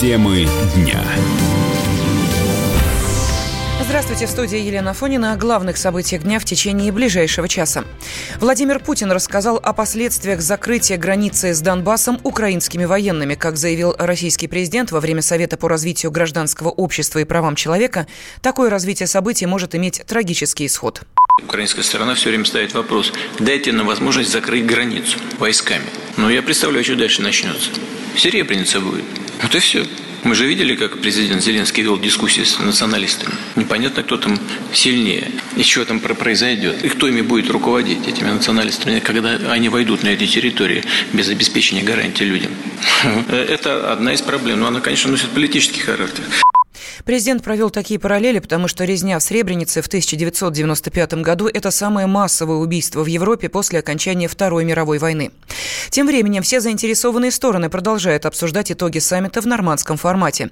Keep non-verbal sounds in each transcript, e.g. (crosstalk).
Темы дня. Здравствуйте, в студии Елена Фонина о главных событиях дня в течение ближайшего часа. Владимир Путин рассказал о последствиях закрытия границы с Донбассом украинскими военными. Как заявил российский президент во время Совета по развитию гражданского общества и правам человека, такое развитие событий может иметь трагический исход. Украинская сторона все время ставит вопрос, дайте нам возможность закрыть границу войсками. Но я представляю, что дальше начнется. Серебряница будет. Вот и все. Мы же видели, как президент Зеленский вел дискуссии с националистами. Непонятно, кто там сильнее и что там произойдет. И кто ими будет руководить, этими националистами, когда они войдут на эти территории без обеспечения гарантии людям. (laughs) Это одна из проблем. Но она, конечно, носит политический характер. Президент провел такие параллели, потому что резня в Сребренице в 1995 году – это самое массовое убийство в Европе после окончания Второй мировой войны. Тем временем все заинтересованные стороны продолжают обсуждать итоги саммита в нормандском формате.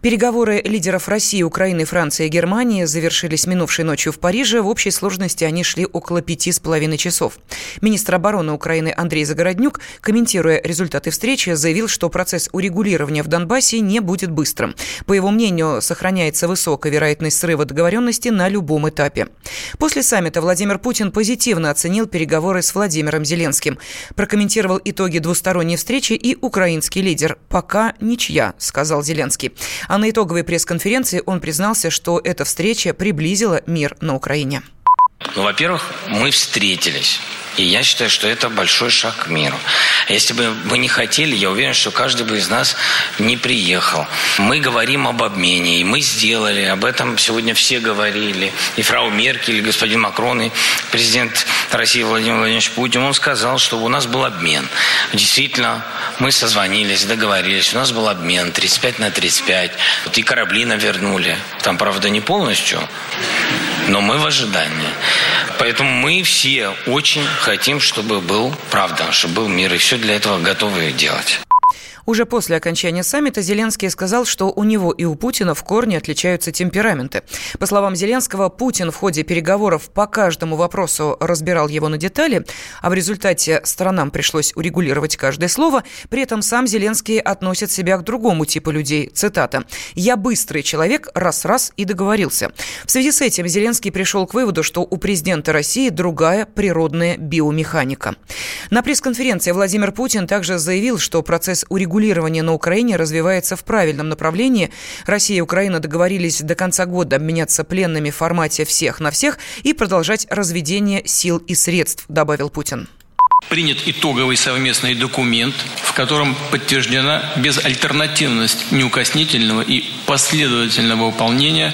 Переговоры лидеров России, Украины, Франции и Германии завершились минувшей ночью в Париже. В общей сложности они шли около пяти с половиной часов. Министр обороны Украины Андрей Загороднюк, комментируя результаты встречи, заявил, что процесс урегулирования в Донбассе не будет быстрым. По его мнению, сохраняется высокая вероятность срыва договоренности на любом этапе. После саммита Владимир Путин позитивно оценил переговоры с Владимиром Зеленским. Прокомментировал итоги двусторонней встречи и украинский лидер. «Пока ничья», — сказал Зеленский. А на итоговой пресс-конференции он признался, что эта встреча приблизила мир на Украине. Ну, во-первых, мы встретились. И я считаю, что это большой шаг к миру. Если бы мы не хотели, я уверен, что каждый бы из нас не приехал. Мы говорим об обмене, и мы сделали. Об этом сегодня все говорили. И фрау Меркель, и господин Макрон, и президент России Владимир Владимирович Путин. Он сказал, что у нас был обмен. Действительно, мы созвонились, договорились. У нас был обмен 35 на 35. Вот и корабли навернули. Там, правда, не полностью, но мы в ожидании. Поэтому мы все очень хотим, чтобы был правда, чтобы был мир, и все для этого готовы делать. Уже после окончания саммита Зеленский сказал, что у него и у Путина в корне отличаются темпераменты. По словам Зеленского, Путин в ходе переговоров по каждому вопросу разбирал его на детали, а в результате сторонам пришлось урегулировать каждое слово. При этом сам Зеленский относит себя к другому типу людей. Цитата. «Я быстрый человек, раз-раз и договорился». В связи с этим Зеленский пришел к выводу, что у президента России другая природная биомеханика. На пресс-конференции Владимир Путин также заявил, что процесс урегулирования регулирование на Украине развивается в правильном направлении. Россия и Украина договорились до конца года обменяться пленными в формате всех на всех и продолжать разведение сил и средств, добавил Путин принят итоговый совместный документ, в котором подтверждена безальтернативность неукоснительного и последовательного выполнения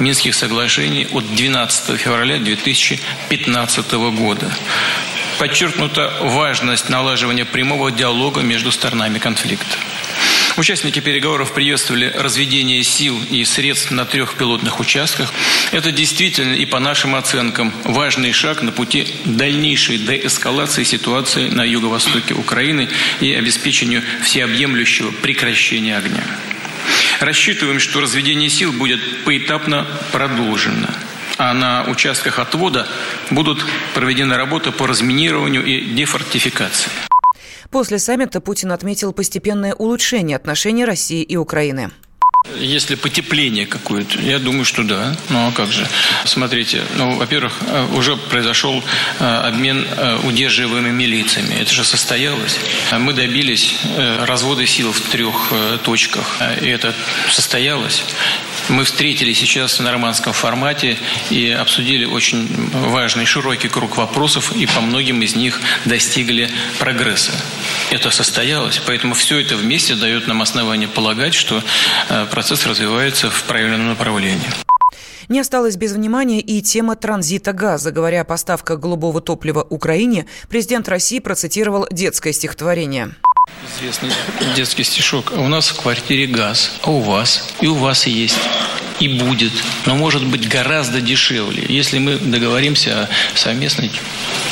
Минских соглашений от 12 февраля 2015 года подчеркнута важность налаживания прямого диалога между сторонами конфликта. Участники переговоров приветствовали разведение сил и средств на трех пилотных участках. Это действительно и по нашим оценкам важный шаг на пути дальнейшей деэскалации ситуации на юго-востоке Украины и обеспечению всеобъемлющего прекращения огня. Рассчитываем, что разведение сил будет поэтапно продолжено а на участках отвода будут проведены работы по разминированию и дефортификации. После саммита Путин отметил постепенное улучшение отношений России и Украины. Если потепление какое-то, я думаю, что да. Ну а как же? Смотрите, ну, во-первых, э, уже произошел э, обмен э, удерживаемыми лицами. Это же состоялось. Мы добились развода сил в трех точках. И это состоялось. Мы встретились сейчас в нормандском формате и обсудили очень важный широкий круг вопросов, и по многим из них достигли прогресса. Это состоялось, поэтому все это вместе дает нам основание полагать, что э, процесс развивается в правильном направлении. Не осталось без внимания и тема транзита газа. Говоря о поставках голубого топлива Украине, президент России процитировал детское стихотворение. Известный детский стишок. У нас в квартире газ, а у вас? И у вас есть и будет, но может быть гораздо дешевле, если мы договоримся о совместной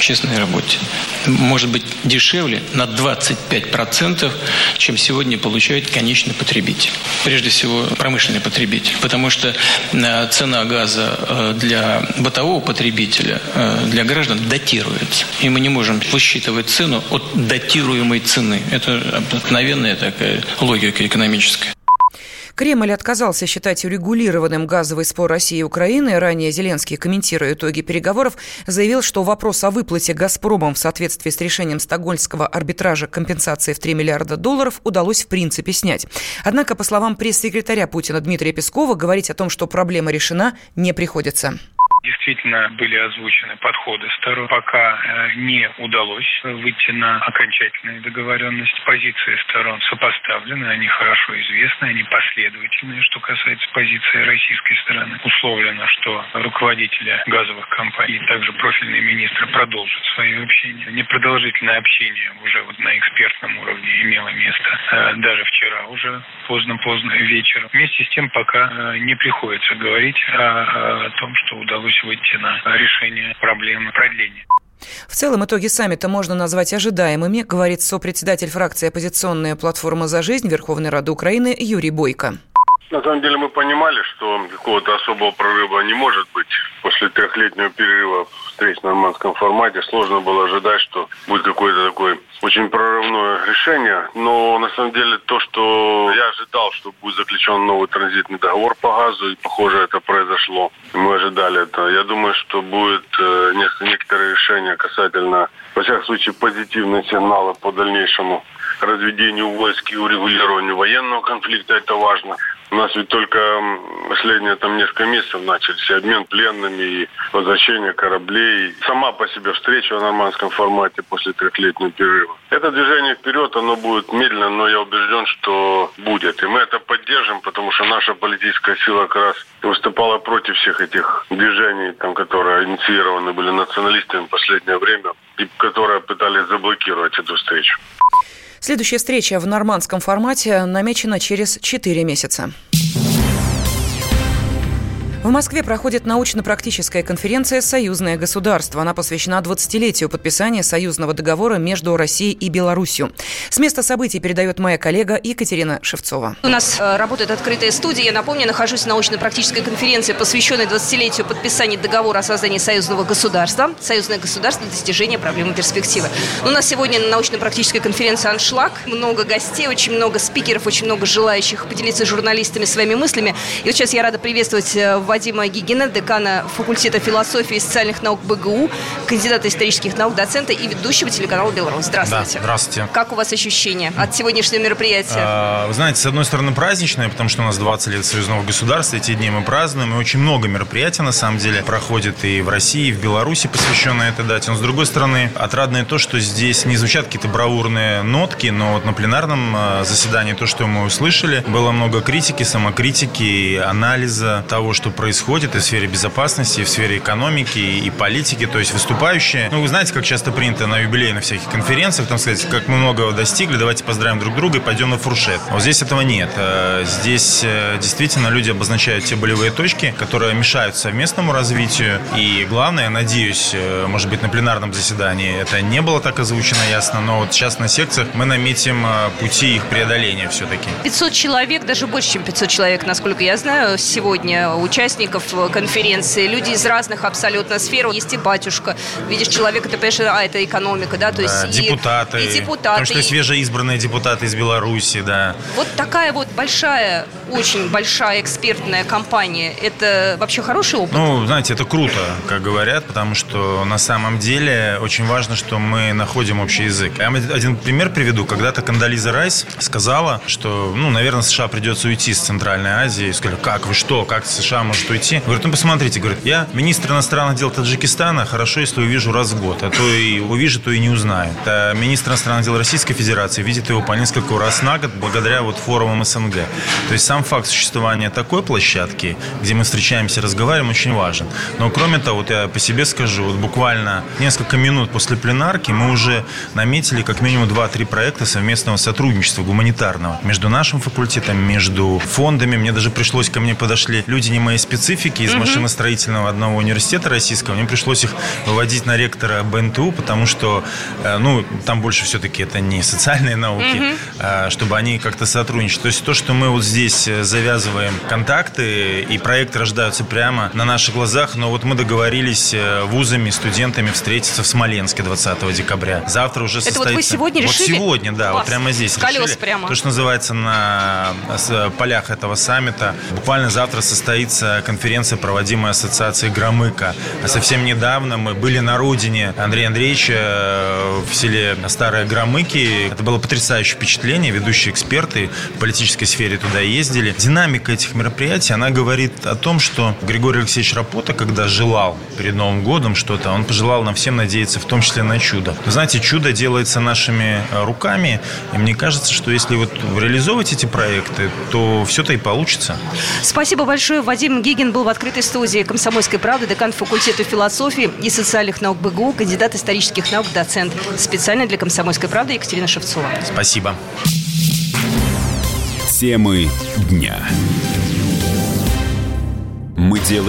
честной работе. Может быть дешевле на 25%, чем сегодня получает конечный потребитель. Прежде всего промышленный потребитель. Потому что э, цена газа э, для бытового потребителя, э, для граждан датируется. И мы не можем высчитывать цену от датируемой цены. Это обыкновенная такая логика экономическая. Кремль отказался считать урегулированным газовый спор России и Украины. Ранее Зеленский, комментируя итоги переговоров, заявил, что вопрос о выплате «Газпромом» в соответствии с решением стокгольмского арбитража компенсации в 3 миллиарда долларов удалось в принципе снять. Однако, по словам пресс-секретаря Путина Дмитрия Пескова, говорить о том, что проблема решена, не приходится. Действительно были озвучены подходы сторон. Пока э, не удалось выйти на окончательную договоренность. Позиции сторон сопоставлены, они хорошо известны, они последовательные. Что касается позиции российской стороны, условлено, что руководители газовых компаний, также профильные министры продолжат свое общение. Непродолжительное общение уже вот на экспертном уровне имело место э, даже вчера уже поздно-поздно вечером. Вместе с тем пока э, не приходится говорить о, о том, что удалось удалось выйти на решение проблемы продления. В целом, итоги саммита можно назвать ожидаемыми, говорит сопредседатель фракции «Оппозиционная платформа за жизнь» Верховной Рады Украины Юрий Бойко. На самом деле мы понимали, что какого-то особого прорыва не может быть. После трехлетнего перерыва встреч в нормандском формате сложно было ожидать, что будет какое-то такое очень прорывное решение. Но на самом деле то, что я ожидал, что будет заключен новый транзитный договор по газу, и похоже это произошло. Мы ожидали это. Я думаю, что будет э, некоторые решения касательно, во всяком случае, позитивные сигналы по дальнейшему разведению войск и урегулированию военного конфликта. Это важно. У нас ведь только последние там несколько месяцев начались обмен пленными и возвращение кораблей. Сама по себе встреча в нормандском формате после трехлетнего перерыва. Это движение вперед, оно будет медленно, но я убежден, что будет. И мы это поддержим, потому что наша политическая сила как раз выступала против всех этих движений, там, которые инициированы были националистами в последнее время, и которые пытались заблокировать эту встречу. Следующая встреча в нормандском формате намечена через 4 месяца. В Москве проходит научно-практическая конференция «Союзное государство». Она посвящена 20-летию подписания союзного договора между Россией и Беларусью. С места событий передает моя коллега Екатерина Шевцова. У нас э, работает открытая студия. Я напомню, нахожусь на научно-практической конференции, посвященной 20-летию подписания договора о создании союзного государства. Союзное государство – достижение проблемы перспективы. У нас сегодня на научно-практической конференции «Аншлаг». Много гостей, очень много спикеров, очень много желающих поделиться с журналистами своими мыслями. И вот сейчас я рада приветствовать э, Вадима Гигина, декана факультета философии и социальных наук БГУ, кандидата исторических наук, доцента и ведущего телеканала «Беларусь». Здравствуйте. Да, здравствуйте. Как у вас ощущения от сегодняшнего мероприятия? А, вы знаете, с одной стороны праздничное, потому что у нас 20 лет союзного государства, эти дни мы празднуем, и очень много мероприятий, на самом деле, проходит и в России, и в Беларуси, посвященные этой дате. Но, с другой стороны, отрадное то, что здесь не звучат какие-то бравурные нотки, но вот на пленарном а, заседании то, что мы услышали, было много критики, самокритики, анализа того, что происходит и в сфере безопасности, и в сфере экономики и политики. То есть выступающие, ну, вы знаете, как часто принято на юбилейных всяких конференциях, там сказать, как мы много достигли, давайте поздравим друг друга и пойдем на фуршет. А вот здесь этого нет. Э, здесь э, действительно люди обозначают те болевые точки, которые мешают совместному развитию. И главное, я надеюсь, э, может быть, на пленарном заседании это не было так озвучено ясно, но вот сейчас на секциях мы наметим пути их преодоления все-таки. 500 человек, даже больше, чем 500 человек, насколько я знаю, сегодня участвуют участников э, конференции, люди из разных абсолютно сфер. Есть и батюшка. Видишь человека, ты понимаешь, а, это экономика, да, то есть да, и, депутаты. И депутаты. Потому что и... свежеизбранные депутаты из Беларуси, да. Вот такая вот большая, очень большая экспертная компания. Это вообще хороший опыт? Ну, знаете, это круто, как говорят, потому что на самом деле очень важно, что мы находим общий язык. Я один пример приведу. Когда-то Кандализа Райс сказала, что, ну, наверное, США придется уйти из Центральной Азии. И сказали, как вы что, как США может уйти. Говорит, ну посмотрите, говорит, я министр иностранных дел Таджикистана, хорошо, если увижу раз в год, а то и увижу, то и не узнаю. А министр иностранных дел Российской Федерации видит его по несколько раз на год благодаря вот форумам СНГ. То есть сам факт существования такой площадки, где мы встречаемся, разговариваем, очень важен. Но кроме того, вот я по себе скажу, вот буквально несколько минут после пленарки мы уже наметили как минимум 2-3 проекта совместного сотрудничества гуманитарного между нашим факультетом, между фондами. Мне даже пришлось ко мне подошли люди не моей специфики из машиностроительного одного университета российского. Мне пришлось их выводить на ректора БНТУ, потому что, э, ну, там больше все-таки это не социальные науки, а чтобы они как-то сотрудничали. То есть то, что мы вот здесь э, завязываем контакты, и проекты рождаются прямо на наших глазах, но вот мы договорились э, вузами, студентами встретиться в Смоленске 20 декабря. Завтра уже состоится... Это вот вы сегодня решили? Вот сегодня, да, Класс. вот прямо здесь С колес решили. прямо. То, что называется на полях этого саммита. Буквально завтра состоится конференция, проводимая ассоциацией Громыка. А совсем недавно мы были на родине Андрея Андреевича э, в селе Старые Громыки. Это было потрясающее впечатление. Ведущие эксперты в политической сфере туда ездили. Динамика этих мероприятий, она говорит о том, что Григорий Алексеевич Рапота, когда желал перед Новым годом что-то, он пожелал нам всем надеяться, в том числе на чудо. Вы знаете, чудо делается нашими э, руками, и мне кажется, что если вот реализовывать эти проекты, то все-то и получится. Спасибо большое. Вадим Гигин был в открытой студии «Комсомольской правды», декан факультета философии и социальных наук БГУ, кандидат исторических наук, доцент. Специально для «Комсомольской правды» Екатерина Шевцова. Спасибо. Темы дня. Мы делаем